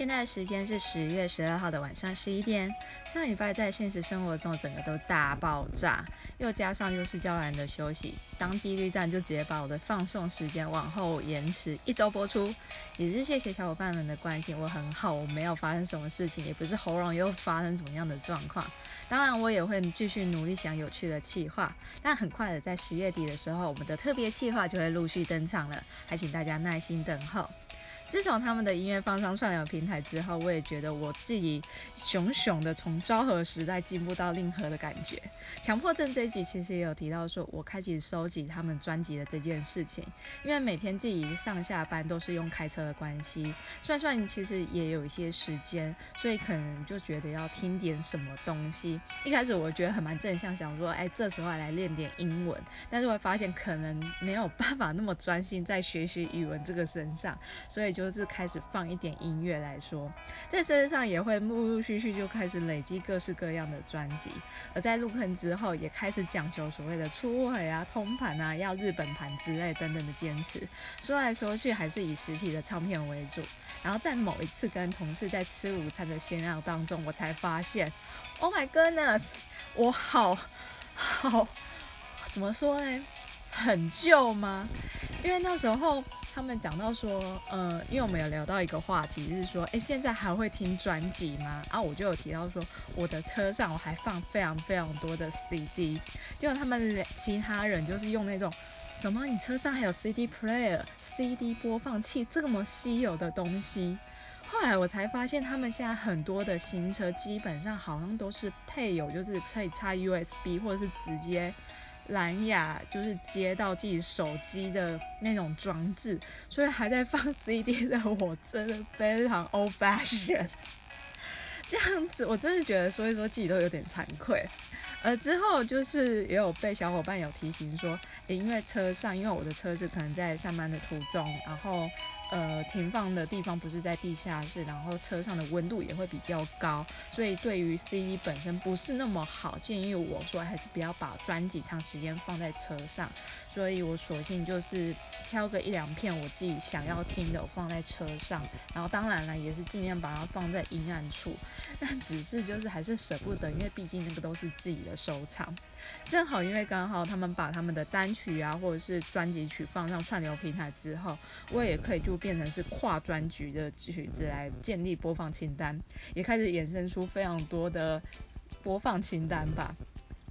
现在的时间是十月十二号的晚上十一点。上礼拜在现实生活中整个都大爆炸，又加上又是娇兰的休息，当机立断就直接把我的放送时间往后延迟一周播出。也是谢谢小伙伴们的关心，我很好，我没有发生什么事情，也不是喉咙又发生怎么样的状况。当然，我也会继续努力想有趣的企划，但很快的在十月底的时候，我们的特别企划就会陆续登场了，还请大家耐心等候。自从他们的音乐放上串流平台之后，我也觉得我自己熊熊的从昭和时代进步到令和的感觉。强迫症这一集其实也有提到说，我开始收集他们专辑的这件事情，因为每天自己上下班都是用开车的关系，算算其实也有一些时间，所以可能就觉得要听点什么东西。一开始我觉得很蛮正向，想说，哎，这时候来练点英文，但是我发现可能没有办法那么专心在学习语文这个身上，所以就。就是开始放一点音乐来说，在身上也会陆陆续续就开始累积各式各样的专辑，而在入坑之后，也开始讲求所谓的出海啊、通盘啊、要日本盘之类等等的坚持。说来说去，还是以实体的唱片为主。然后在某一次跟同事在吃午餐的闲聊当中，我才发现，Oh my goodness，我好好怎么说呢？很旧吗？因为那时候。他们讲到说，呃，因为我们有聊到一个话题，就是说，哎，现在还会听专辑吗？然后我就有提到说，我的车上我还放非常非常多的 CD，结果他们其他人就是用那种什么，你车上还有 CD player、CD 播放器这么稀有的东西。后来我才发现，他们现在很多的新车基本上好像都是配有，就是可以插 USB 或者是直接。蓝牙就是接到自己手机的那种装置，所以还在放 CD 的我真的非常 old fashion。这样子我真的觉得，所以说自己都有点惭愧。呃，之后就是也有被小伙伴有提醒说，诶，因为车上，因为我的车子可能在上班的途中，然后。呃，停放的地方不是在地下室，然后车上的温度也会比较高，所以对于 CD 本身不是那么好。建议我说还是不要把专辑长时间放在车上，所以我索性就是挑个一两片我自己想要听的放在车上，然后当然了也是尽量把它放在阴暗处，但只是就是还是舍不得，因为毕竟那个都是自己的收藏。正好因为刚好他们把他们的单曲啊或者是专辑曲放上串流平台之后，我也可以就变成是跨专辑的曲子来建立播放清单，也开始衍生出非常多的播放清单吧。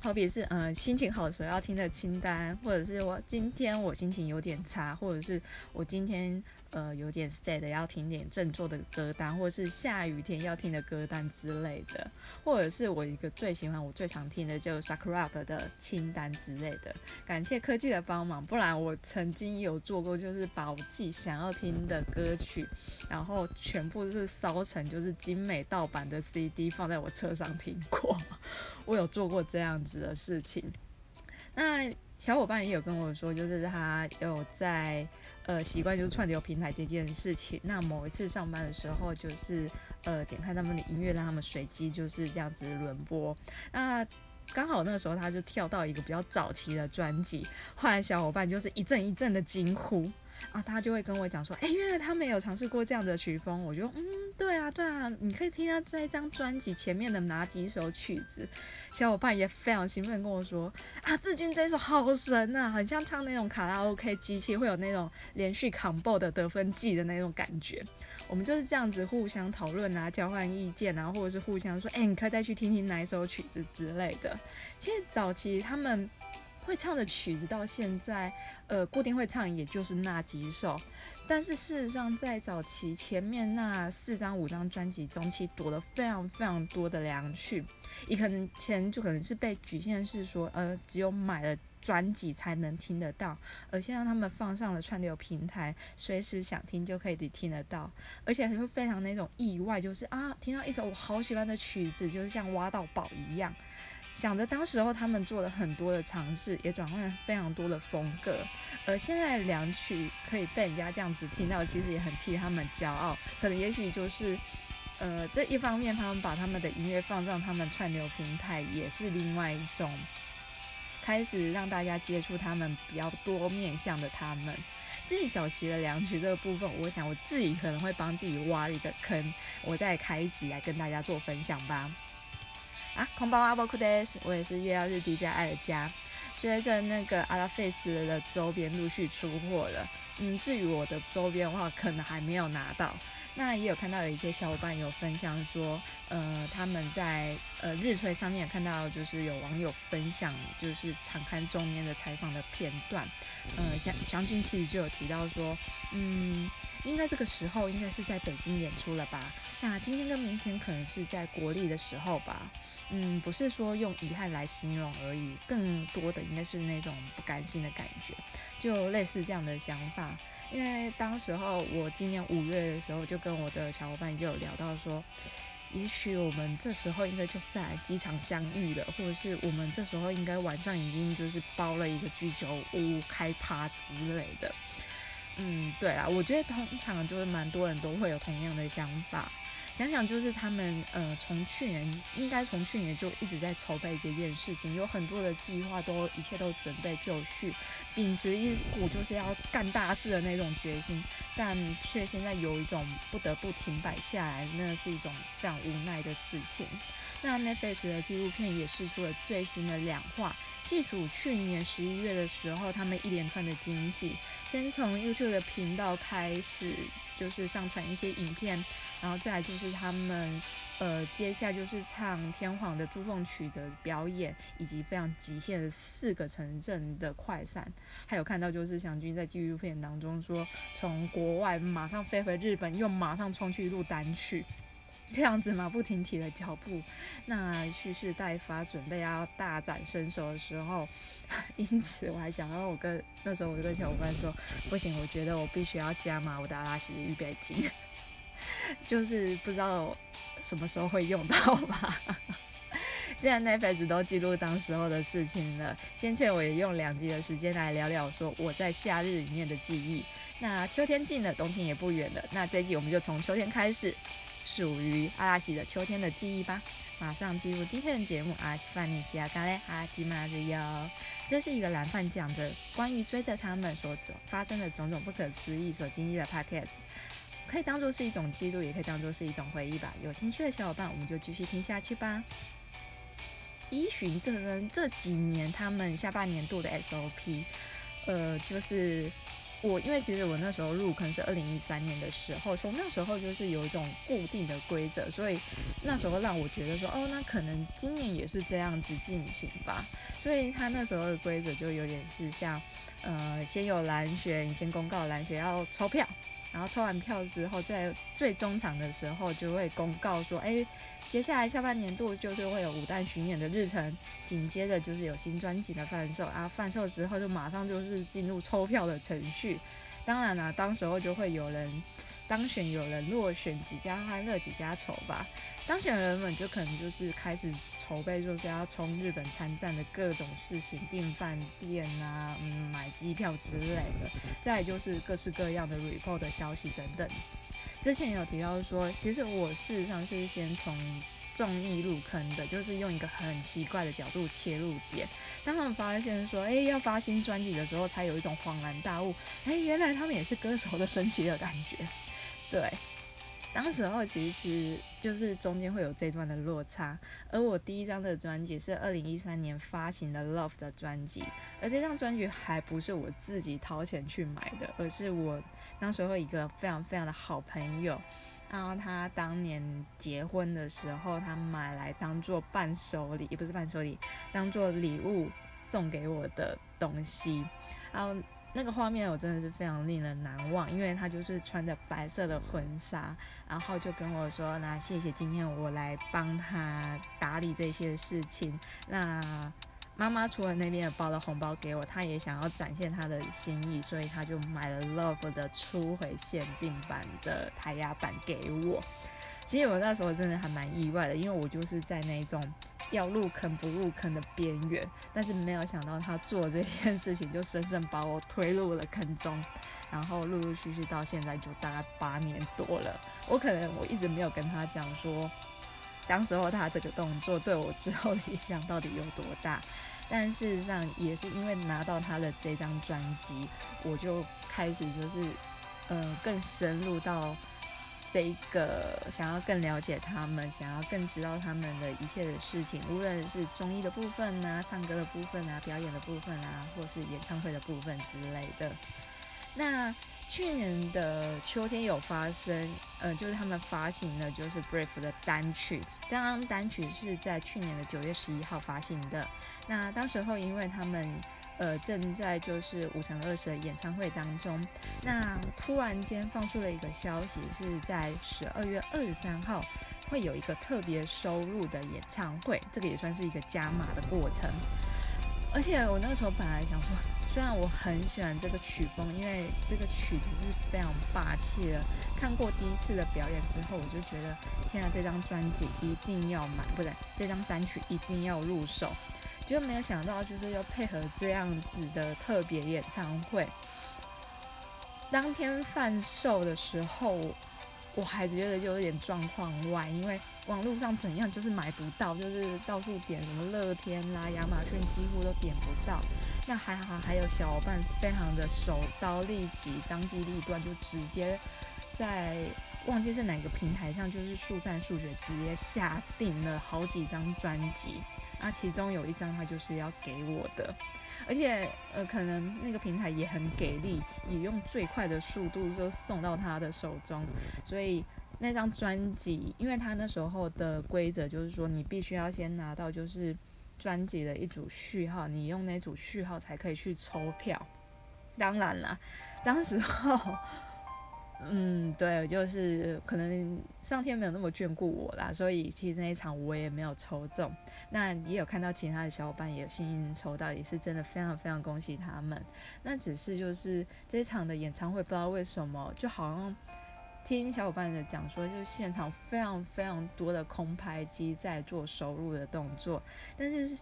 好比是嗯心情好的时候要听的清单，或者是我今天我心情有点差，或者是我今天。呃，有点 sad 要听点振作的歌单，或者是下雨天要听的歌单之类的，或者是我一个最喜欢、我最常听的就是 Sakurak 的清单之类的。感谢科技的帮忙，不然我曾经有做过，就是把我自己想要听的歌曲，然后全部是烧成就是精美盗版的 CD 放在我车上听过。我有做过这样子的事情。那小伙伴也有跟我说，就是他有在。呃，习惯就是串流平台这件事情。那某一次上班的时候，就是呃点开他们的音乐，让他们随机就是这样子轮播。那刚好那个时候他就跳到一个比较早期的专辑，后来小伙伴就是一阵一阵的惊呼。啊，他就会跟我讲说，哎，原来他没有尝试过这样的曲风。我就，嗯，对啊，对啊，你可以听他这一张专辑前面的哪几首曲子。小伙伴也非常兴奋跟我说，啊，志军这首好神啊，很像唱那种卡拉 OK 机器会有那种连续 combo 的得分计的那种感觉。我们就是这样子互相讨论啊，交换意见啊，或者是互相说，哎，你可以再去听听哪一首曲子之类的。其实早期他们。会唱的曲子到现在，呃，固定会唱也就是那几首。但是事实上，在早期前面那四张五张专辑中，其实躲了非常非常多的良曲。也可能前就可能是被局限是说，呃，只有买了专辑才能听得到。而现在他们放上了串流平台，随时想听就可以听得到，而且还会非常那种意外，就是啊，听到一首我好喜欢的曲子，就是像挖到宝一样。想着当时候他们做了很多的尝试，也转换了非常多的风格，而现在两曲可以被人家这样子听到，其实也很替他们骄傲。可能也许就是，呃，这一方面他们把他们的音乐放上他们串流平台，也是另外一种。开始让大家接触他们比较多面向的他们。至于早期的两曲这个部分，我想我自己可能会帮自己挖一个坑，我再开一集来跟大家做分享吧。啊，空包阿波库德斯，我也是月曜日 DJ 爱的家。随着那个阿拉菲斯的周边陆续出货了，嗯，至于我的周边的话，可能还没有拿到。那也有看到有一些小伙伴有分享说，呃，他们在呃日推上面看到，就是有网友分享，就是场刊中间的采访的片段。呃，像将军其实就有提到说，嗯，应该这个时候应该是在北京演出了吧？那今天跟明天可能是在国立的时候吧？嗯，不是说用遗憾来形容而已，更多的应该是那种不甘心的感觉，就类似这样的想法。因为当时候我今年五月的时候，就跟我的小伙伴就有聊到说，也许我们这时候应该就在机场相遇了，或者是我们这时候应该晚上已经就是包了一个居酒屋开趴之类的。嗯，对啊，我觉得通常就是蛮多人都会有同样的想法。想想就是他们呃，从去年应该从去年就一直在筹备这件事情，有很多的计划，都一切都准备就绪，秉持一股就是要干大事的那种决心，但却现在有一种不得不停摆下来，那是一种非常无奈的事情。那 Netflix 的纪录片也试出了最新的两话，细数去年十一月的时候，他们一连串的惊喜，先从 YouTube 的频道开始。就是上传一些影片，然后再来就是他们，呃，接下就是唱天皇的朱凤曲的表演，以及非常极限的四个城镇的快闪，还有看到就是祥君在纪录片当中说，从国外马上飞回日本，又马上冲去录单曲，这样子马不停蹄的脚步，那蓄势待发，准备要大展身手的时候。因此，我还想要我跟那时候我跟小伙伴说，不行，我觉得我必须要加码我的阿拉西预备金，就是不知道什么时候会用到吧。既然那辈子都记录当时候的事情了，先前我也用两集的时间来聊聊说我在夏日里面的记忆。那秋天近了，冬天也不远了，那这一集我们就从秋天开始。属于阿拉西的秋天的记忆吧。马上进入今天的节目，阿拉西范尼西亚咖嘞阿基马日哟。这是一个蓝饭讲着关于追着他们所发生的种种不可思议所经历的 podcast，可以当做是一种记录，也可以当做是一种回忆吧。有兴趣的小伙伴，我们就继续听下去吧。依循这这几年他们下半年度的 SOP，呃，就是。我因为其实我那时候入坑是二零一三年的时候，从那时候就是有一种固定的规则，所以那时候让我觉得说，哦，那可能今年也是这样子进行吧。所以他那时候的规则就有点是像，呃，先有蓝学，你先公告蓝学要抽票。然后抽完票之后，在最终场的时候就会公告说，哎，接下来下半年度就是会有五弹巡演的日程，紧接着就是有新专辑的贩售，啊贩售之后就马上就是进入抽票的程序。当然了，当时候就会有人。当选有人落选，几家欢乐几家愁吧。当选人们就可能就是开始筹备，就是要冲日本参战的各种事情，订饭店啊，嗯，买机票之类的。再就是各式各样的 report 的消息等等。之前有提到说，其实我事实上是先从综艺入坑的，就是用一个很奇怪的角度切入点。当他们发现说，哎，要发新专辑的时候，才有一种恍然大悟，哎，原来他们也是歌手的神奇的感觉。对，当时候其实就是中间会有这段的落差，而我第一张的专辑是二零一三年发行的《Love》的专辑，而这张专辑还不是我自己掏钱去买的，而是我当时候一个非常非常的好朋友，然后他当年结婚的时候，他买来当做伴手礼，也不是伴手礼，当做礼物送给我的东西，然后。那个画面我真的是非常令人难忘，因为他就是穿着白色的婚纱，然后就跟我说：“那谢谢今天我来帮他打理这些事情。”那妈妈除了那边也包了红包给我，她也想要展现他的心意，所以他就买了 Love 的初回限定版的台压版给我。其实我那时候真的还蛮意外的，因为我就是在那种要入坑不入坑的边缘，但是没有想到他做这件事情就深深把我推入了坑中，然后陆陆续续到现在就大概八年多了。我可能我一直没有跟他讲说，当时候他这个动作对我之后的影响到底有多大。但事实上也是因为拿到他的这张专辑，我就开始就是呃更深入到这一个想要更了解他们，想要更知道他们的一切的事情，无论是综艺的部分啊、唱歌的部分啊、表演的部分啊，或是演唱会的部分之类的。那去年的秋天有发生，呃，就是他们发行的就是 Brave 的单曲，这张单曲是在去年的九月十一号发行的。那当时候因为他们呃正在就是五乘二十的演唱会当中，那突然间放出了一个消息，是在十二月二十三号会有一个特别收入的演唱会，这个也算是一个加码的过程。而且我那个时候本来想说。虽然我很喜欢这个曲风，因为这个曲子是非常霸气的。看过第一次的表演之后，我就觉得，天啊，这张专辑一定要买，不对，这张单曲一定要入手。就没有想到，就是要配合这样子的特别演唱会，当天贩售的时候。我还觉得就有点状况外，因为网络上怎样就是买不到，就是到处点什么乐天啦、亚马逊几乎都点不到。那还好，还有小伙伴非常的手刀立即当机立断，就直接在忘记是哪个平台上，就是速战速决，直接下定了好几张专辑。那其中有一张他就是要给我的。而且，呃，可能那个平台也很给力，也用最快的速度就送到他的手中。所以那张专辑，因为他那时候的规则就是说，你必须要先拿到就是专辑的一组序号，你用那组序号才可以去抽票。当然啦，当时候。嗯，对，就是可能上天没有那么眷顾我啦，所以其实那一场我也没有抽中。那也有看到其他的小伙伴也幸运抽到，也是真的非常非常恭喜他们。那只是就是这一场的演唱会，不知道为什么，就好像听小伙伴的讲说，就是现场非常非常多的空拍机在做收入的动作，但是。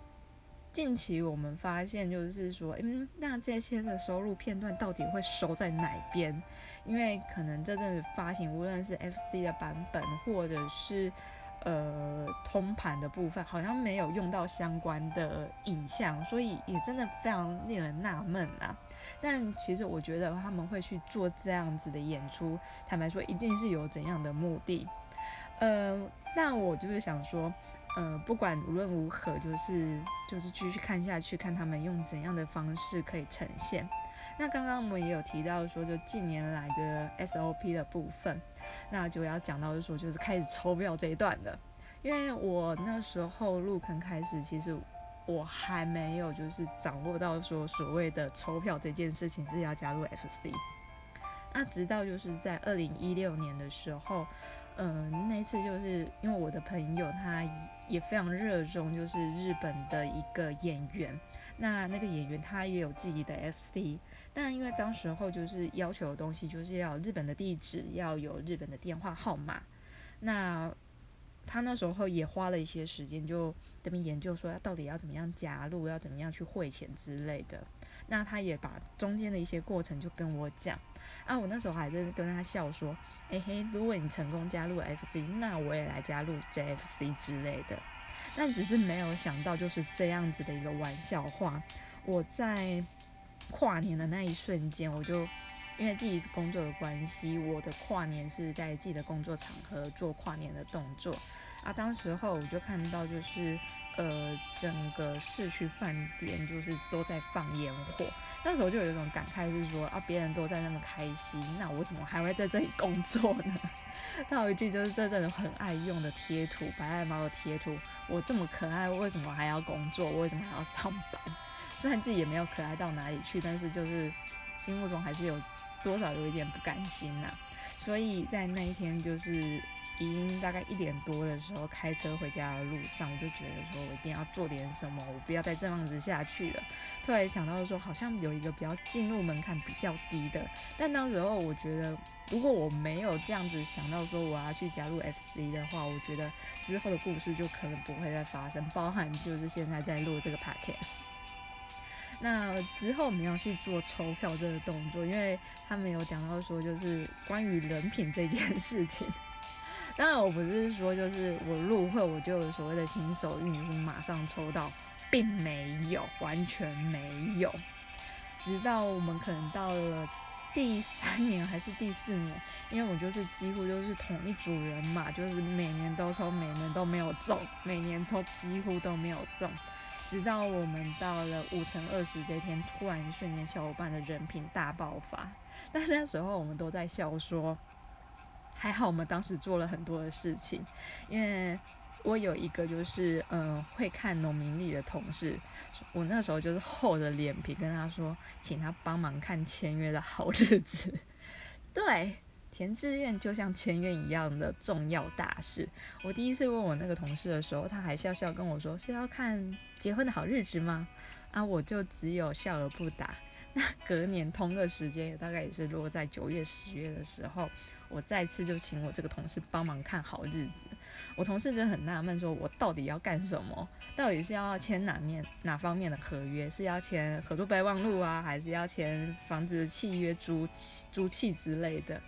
近期我们发现，就是说，嗯，那这些的收入片段到底会收在哪边？因为可能这阵子发行，无论是 FC 的版本，或者是呃通盘的部分，好像没有用到相关的影像，所以也真的非常令人纳闷啊。但其实我觉得他们会去做这样子的演出，坦白说，一定是有怎样的目的。呃，那我就是想说。呃，不管无论如何，就是就是继续看下去，看他们用怎样的方式可以呈现。那刚刚我们也有提到说，就近年来的 SOP 的部分，那就要讲到是说，就是开始抽票这一段的。因为我那时候入坑开始，其实我还没有就是掌握到说所谓的抽票这件事情是要加入 FC。那直到就是在二零一六年的时候。嗯，那次就是因为我的朋友他也非常热衷，就是日本的一个演员。那那个演员他也有自己的 FC，但因为当时候就是要求的东西就是要日本的地址，要有日本的电话号码。那他那时候也花了一些时间，就这边研究说到底要怎么样加入，要怎么样去汇钱之类的。那他也把中间的一些过程就跟我讲。啊，我那时候还在跟他笑说。哎嘿，如果你成功加入 FC，那我也来加入 JFC 之类的。但只是没有想到就是这样子的一个玩笑话。我在跨年的那一瞬间，我就因为自己工作的关系，我的跨年是在自己的工作场合做跨年的动作。啊，当时候我就看到就是呃，整个市区饭店就是都在放烟火。那时候就有一种感慨，是说啊，别人都在那么开心，那我怎么还会在这里工作呢？他有一句就是这阵子很爱用的贴图，白爱猫的贴图。我这么可爱，为什么还要工作？我为什么还要上班？虽然自己也没有可爱到哪里去，但是就是心目中还是有多少有一点不甘心呐。所以在那一天就是。已经大概一点多的时候，开车回家的路上，我就觉得说我一定要做点什么，我不要再这样子下去了。突然想到说，好像有一个比较进入门槛比较低的，但那时候我觉得，如果我没有这样子想到说我要去加入 FC 的话，我觉得之后的故事就可能不会再发生，包含就是现在在录这个 podcast。那之后我们要去做抽票这个动作，因为他们有讲到说，就是关于人品这件事情。当然，我不是说就是我入会我就有所谓的新手运，就是马上抽到并没有，完全没有。直到我们可能到了第三年还是第四年，因为我就是几乎都是同一组人嘛，就是每年都抽，每年都没有中，每年抽几乎都没有中。直到我们到了五乘二十这天，突然瞬间小伙伴的人品大爆发。但那时候我们都在笑说，还好我们当时做了很多的事情，因为。我有一个就是嗯会看农民历的同事，我那时候就是厚着脸皮跟他说，请他帮忙看签约的好日子。对，填志愿就像签约一样的重要大事。我第一次问我那个同事的时候，他还笑笑跟我说是要看结婚的好日子吗？啊，我就只有笑而不答。那隔年同个时间，也大概也是落在九月十月的时候。我再次就请我这个同事帮忙看好日子。我同事真的很纳闷，说我到底要干什么？到底是要签哪面哪方面的合约？是要签合作备忘录啊，还是要签房子契约、租租契之类的？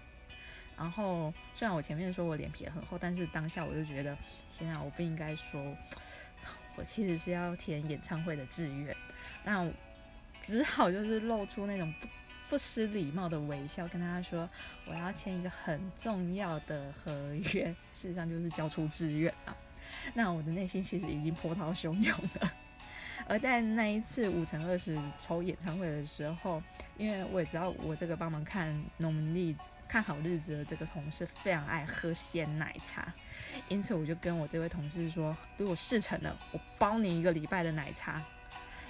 然后虽然我前面说我脸皮很厚，但是当下我就觉得，天啊，我不应该说，我其实是要填演唱会的志愿。那只好就是露出那种不。不失礼貌的微笑，跟他说：“我要签一个很重要的合约，事实上就是交出志愿啊。”那我的内心其实已经波涛汹涌了。而在那一次五乘二十抽演唱会的时候，因为我也知道我这个帮忙看农历看好日子的这个同事非常爱喝鲜奶茶，因此我就跟我这位同事说：“如果事成了，我包你一个礼拜的奶茶。”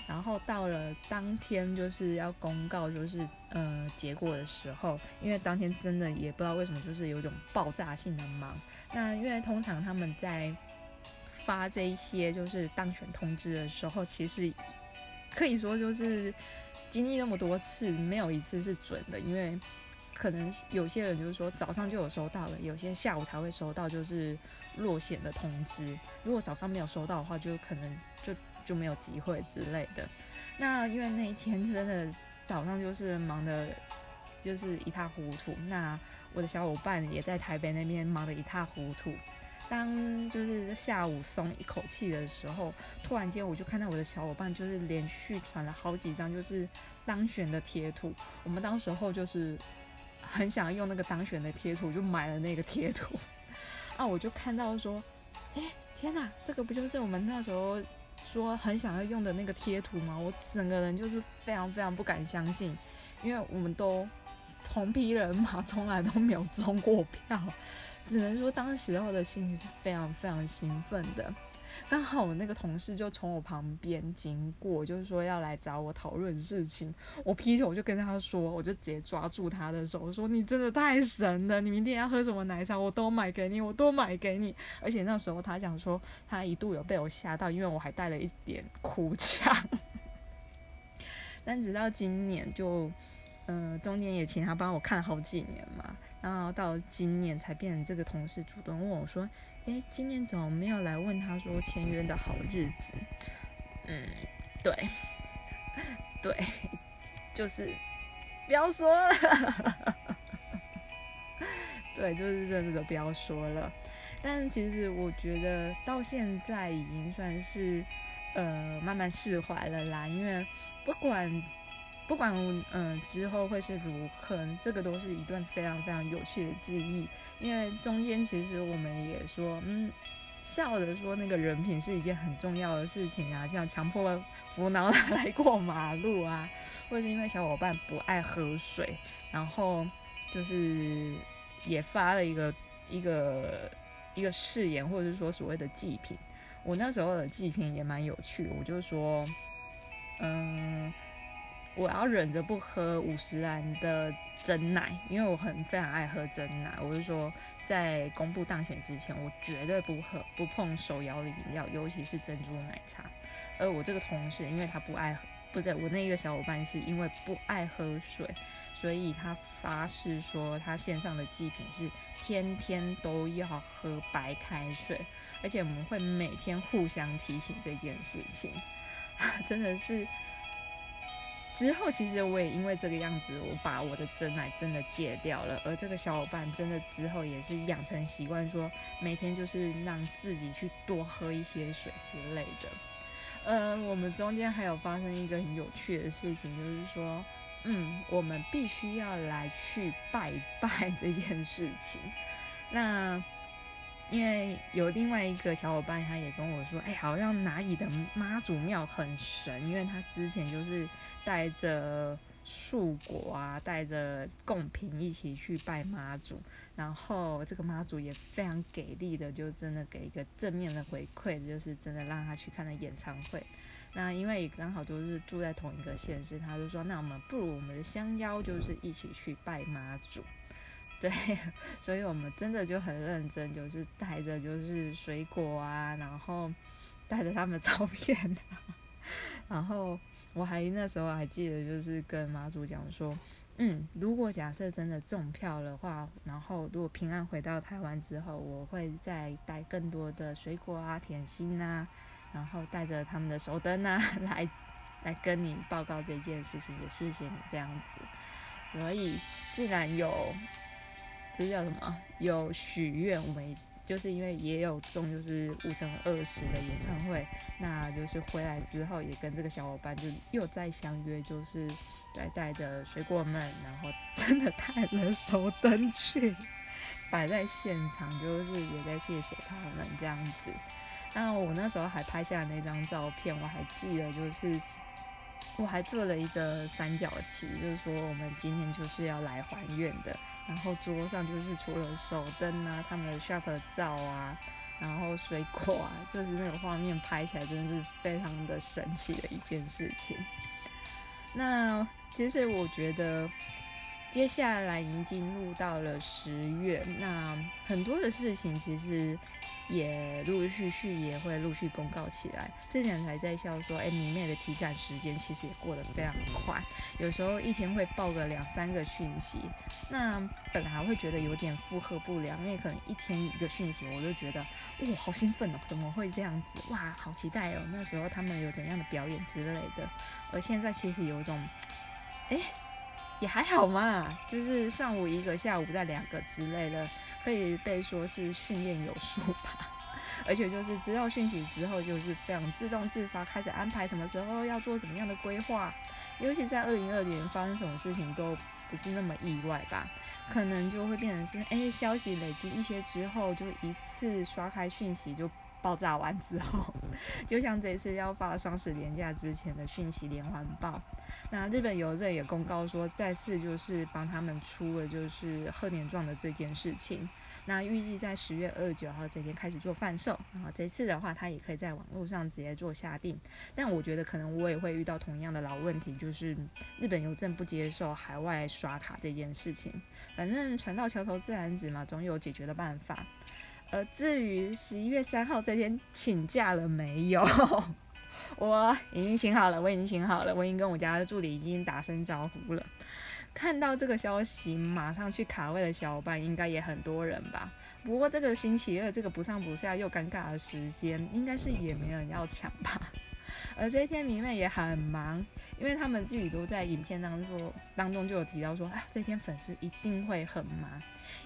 然后到了当天就是要公告，就是呃结果的时候，因为当天真的也不知道为什么，就是有一种爆炸性的忙。那因为通常他们在发这一些就是当选通知的时候，其实可以说就是经历那么多次，没有一次是准的，因为可能有些人就是说早上就有收到了，有些下午才会收到，就是落选的通知。如果早上没有收到的话，就可能就。就没有机会之类的。那因为那一天真的早上就是忙的，就是一塌糊涂。那我的小伙伴也在台北那边忙得一塌糊涂。当就是下午松一口气的时候，突然间我就看到我的小伙伴就是连续传了好几张就是当选的贴图。我们当时候就是很想用那个当选的贴图，就买了那个贴图。啊，我就看到说，哎，天哪，这个不就是我们那时候。说很想要用的那个贴图吗？我整个人就是非常非常不敢相信，因为我们都同批人嘛，从来都没有中过票，只能说当时候的心情是非常非常兴奋的。刚好我那个同事就从我旁边经过，就是说要来找我讨论事情。我劈头就跟他说，我就直接抓住他的手说：“你真的太神了！你明天要喝什么奶茶，我都买给你，我都买给你。”而且那时候他讲说，他一度有被我吓到，因为我还带了一点哭腔。但直到今年，就嗯，中间也请他帮我看好几年嘛，然后到今年才变成这个同事主动问我说。哎，今年怎么没有来问他说签约的好日子？嗯，对，对，就是不要说了，对，就是真的不要说了。但其实我觉得到现在已经算是呃慢慢释怀了啦，因为不管。不管嗯之后会是如何，这个都是一段非常非常有趣的记忆。因为中间其实我们也说，嗯，笑着说那个人品是一件很重要的事情啊，像强迫扶老来过马路啊，或者是因为小伙伴不爱喝水，然后就是也发了一个一个一个誓言，或者是说所谓的祭品。我那时候的祭品也蛮有趣，我就说，嗯。我要忍着不喝五十兰的真奶，因为我很非常爱喝真奶。我就说，在公布当选之前，我绝对不喝不碰手摇的饮料，尤其是珍珠奶茶。而我这个同事，因为他不爱喝，不对，我那一个小伙伴是因为不爱喝水，所以他发誓说，他线上的祭品是天天都要喝白开水，而且我们会每天互相提醒这件事情，真的是。之后，其实我也因为这个样子，我把我的真奶真的戒掉了。而这个小伙伴真的之后也是养成习惯，说每天就是让自己去多喝一些水之类的。嗯，我们中间还有发生一个很有趣的事情，就是说，嗯，我们必须要来去拜拜这件事情。那因为有另外一个小伙伴，他也跟我说，哎，好像哪里的妈祖庙很神，因为他之前就是带着。树果啊，带着贡品一起去拜妈祖，然后这个妈祖也非常给力的，就真的给一个正面的回馈，就是真的让他去看了演唱会。那因为刚好都是住在同一个县市，他就说，那我们不如我们的相邀，就是一起去拜妈祖。对，所以我们真的就很认真，就是带着就是水果啊，然后带着他们照片啊，然后。我还那时候还记得，就是跟妈祖讲说，嗯，如果假设真的中票的话，然后如果平安回到台湾之后，我会再带更多的水果啊、甜心啊，然后带着他们的手灯啊 来来跟你报告这件事情，也谢谢你这样子。所以既然有这叫什么，有许愿为。就是因为也有中，就是五乘二十的演唱会，那就是回来之后也跟这个小伙伴就又再相约，就是再带着水果们，然后 真的带了手灯去摆在现场，就是也在谢谢他们这样子。那我那时候还拍下那张照片，我还记得就是。我还做了一个三角旗，就是说我们今天就是要来还愿的。然后桌上就是除了手灯啊，他们的 s h a p 照啊，然后水果啊，就是那个画面拍起来真的是非常的神奇的一件事情。那其实我觉得。接下来已经进入到了十月，那很多的事情其实也陆陆续续也会陆续公告起来。之前还在笑说，哎，迷妹的体感时间其实也过得非常快，有时候一天会报个两三个讯息。那本来会觉得有点负荷不了，因为可能一天一个讯息，我就觉得哇，好兴奋哦，怎么会这样子？哇，好期待哦，那时候他们有怎样的表演之类的。而现在其实有一种，哎。也还好嘛，就是上午一个，下午再两个之类的，可以被说是训练有素吧。而且就是知道讯息之后，就是非常自动自发，开始安排什么时候要做什么样的规划。尤其在二零二年发生什么事情都不是那么意外吧，可能就会变成是，哎，消息累积一些之后，就一次刷开讯息就。爆炸完之后，就像这次要发双十连假之前的讯息连环爆，那日本邮政也公告说，再次就是帮他们出了就是贺年状的这件事情。那预计在十月二十九号这天开始做贩售，然后这次的话，他也可以在网络上直接做下定。但我觉得可能我也会遇到同样的老问题，就是日本邮政不接受海外刷卡这件事情。反正船到桥头自然直嘛，总有解决的办法。呃，至于十一月三号这天请假了没有？我已经请好了，我已经请好了，我已经跟我家的助理已经打声招呼了。看到这个消息，马上去卡位的小伙伴应该也很多人吧？不过这个星期二这个不上不下又尴尬的时间，应该是也没人要抢吧？而这一天迷妹也很忙，因为他们自己都在影片当中当中就有提到说，啊，这天粉丝一定会很忙。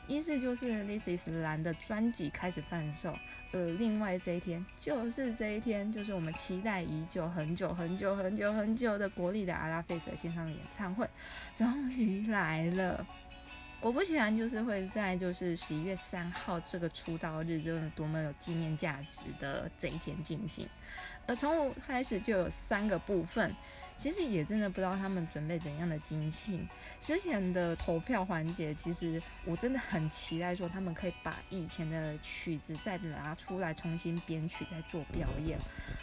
一是就是 This Is 蓝的专辑开始贩售，呃，另外这一天就是这一天，就是我们期待已久、很久、很久、很久、很久的国立的阿拉 face 的线上演唱会，终于来了。我不喜欢，就是会在就是十一月三号这个出道日，就是多么有纪念价值的这一天进行。而从我开始就有三个部分。其实也真的不知道他们准备怎样的惊喜。之前的投票环节，其实我真的很期待说他们可以把以前的曲子再拿出来重新编曲，再做表演，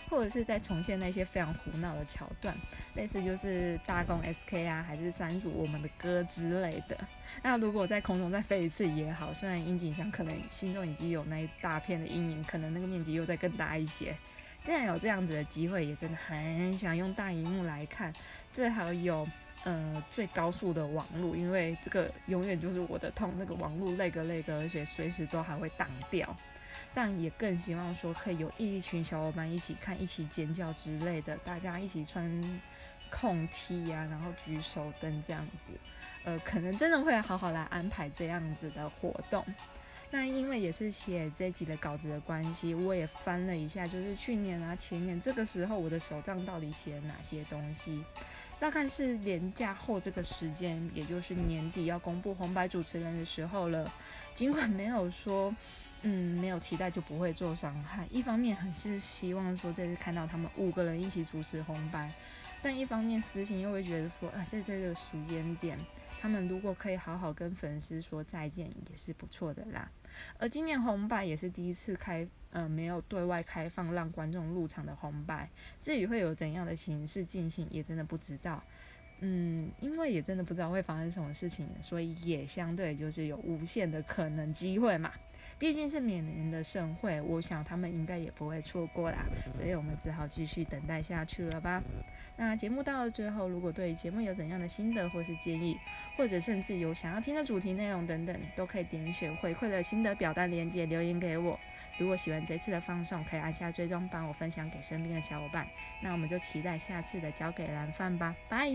或者是再重现那些非常胡闹的桥段，类似就是大公 SK 啊，还是三组我们的歌之类的。那如果在空中再飞一次也好，虽然殷景祥可能心中已经有那一大片的阴影，可能那个面积又再更大一些。既然有这样子的机会，也真的很想用大荧幕来看，最好有呃最高速的网络，因为这个永远就是我的痛，那个网络那个那个，而且随时都还会挡掉。但也更希望说可以有一群小伙伴一起看，一起尖叫之类的，大家一起穿空 T 呀，然后举手灯这样子，呃，可能真的会好好来安排这样子的活动。那因为也是写这集的稿子的关系，我也翻了一下，就是去年啊、前年这个时候，我的手账到底写了哪些东西？大概是年假后这个时间，也就是年底要公布红白主持人的时候了。尽管没有说，嗯，没有期待就不会做伤害。一方面很是希望说这次看到他们五个人一起主持红白，但一方面私心又会觉得说，啊，在这个时间点，他们如果可以好好跟粉丝说再见，也是不错的啦。而今年红白也是第一次开，嗯，没有对外开放让观众入场的红白，至于会有怎样的形式进行，也真的不知道。嗯，因为也真的不知道会发生什么事情，所以也相对就是有无限的可能机会嘛。毕竟是每年的盛会，我想他们应该也不会错过啦，所以我们只好继续等待下去了吧。那节目到了最后，如果对节目有怎样的心得或是建议，或者甚至有想要听的主题内容等等，都可以点选回馈的心得表单链接留言给我。如果喜欢这次的放送，可以按下追踪，帮我分享给身边的小伙伴。那我们就期待下次的交给蓝饭吧，拜。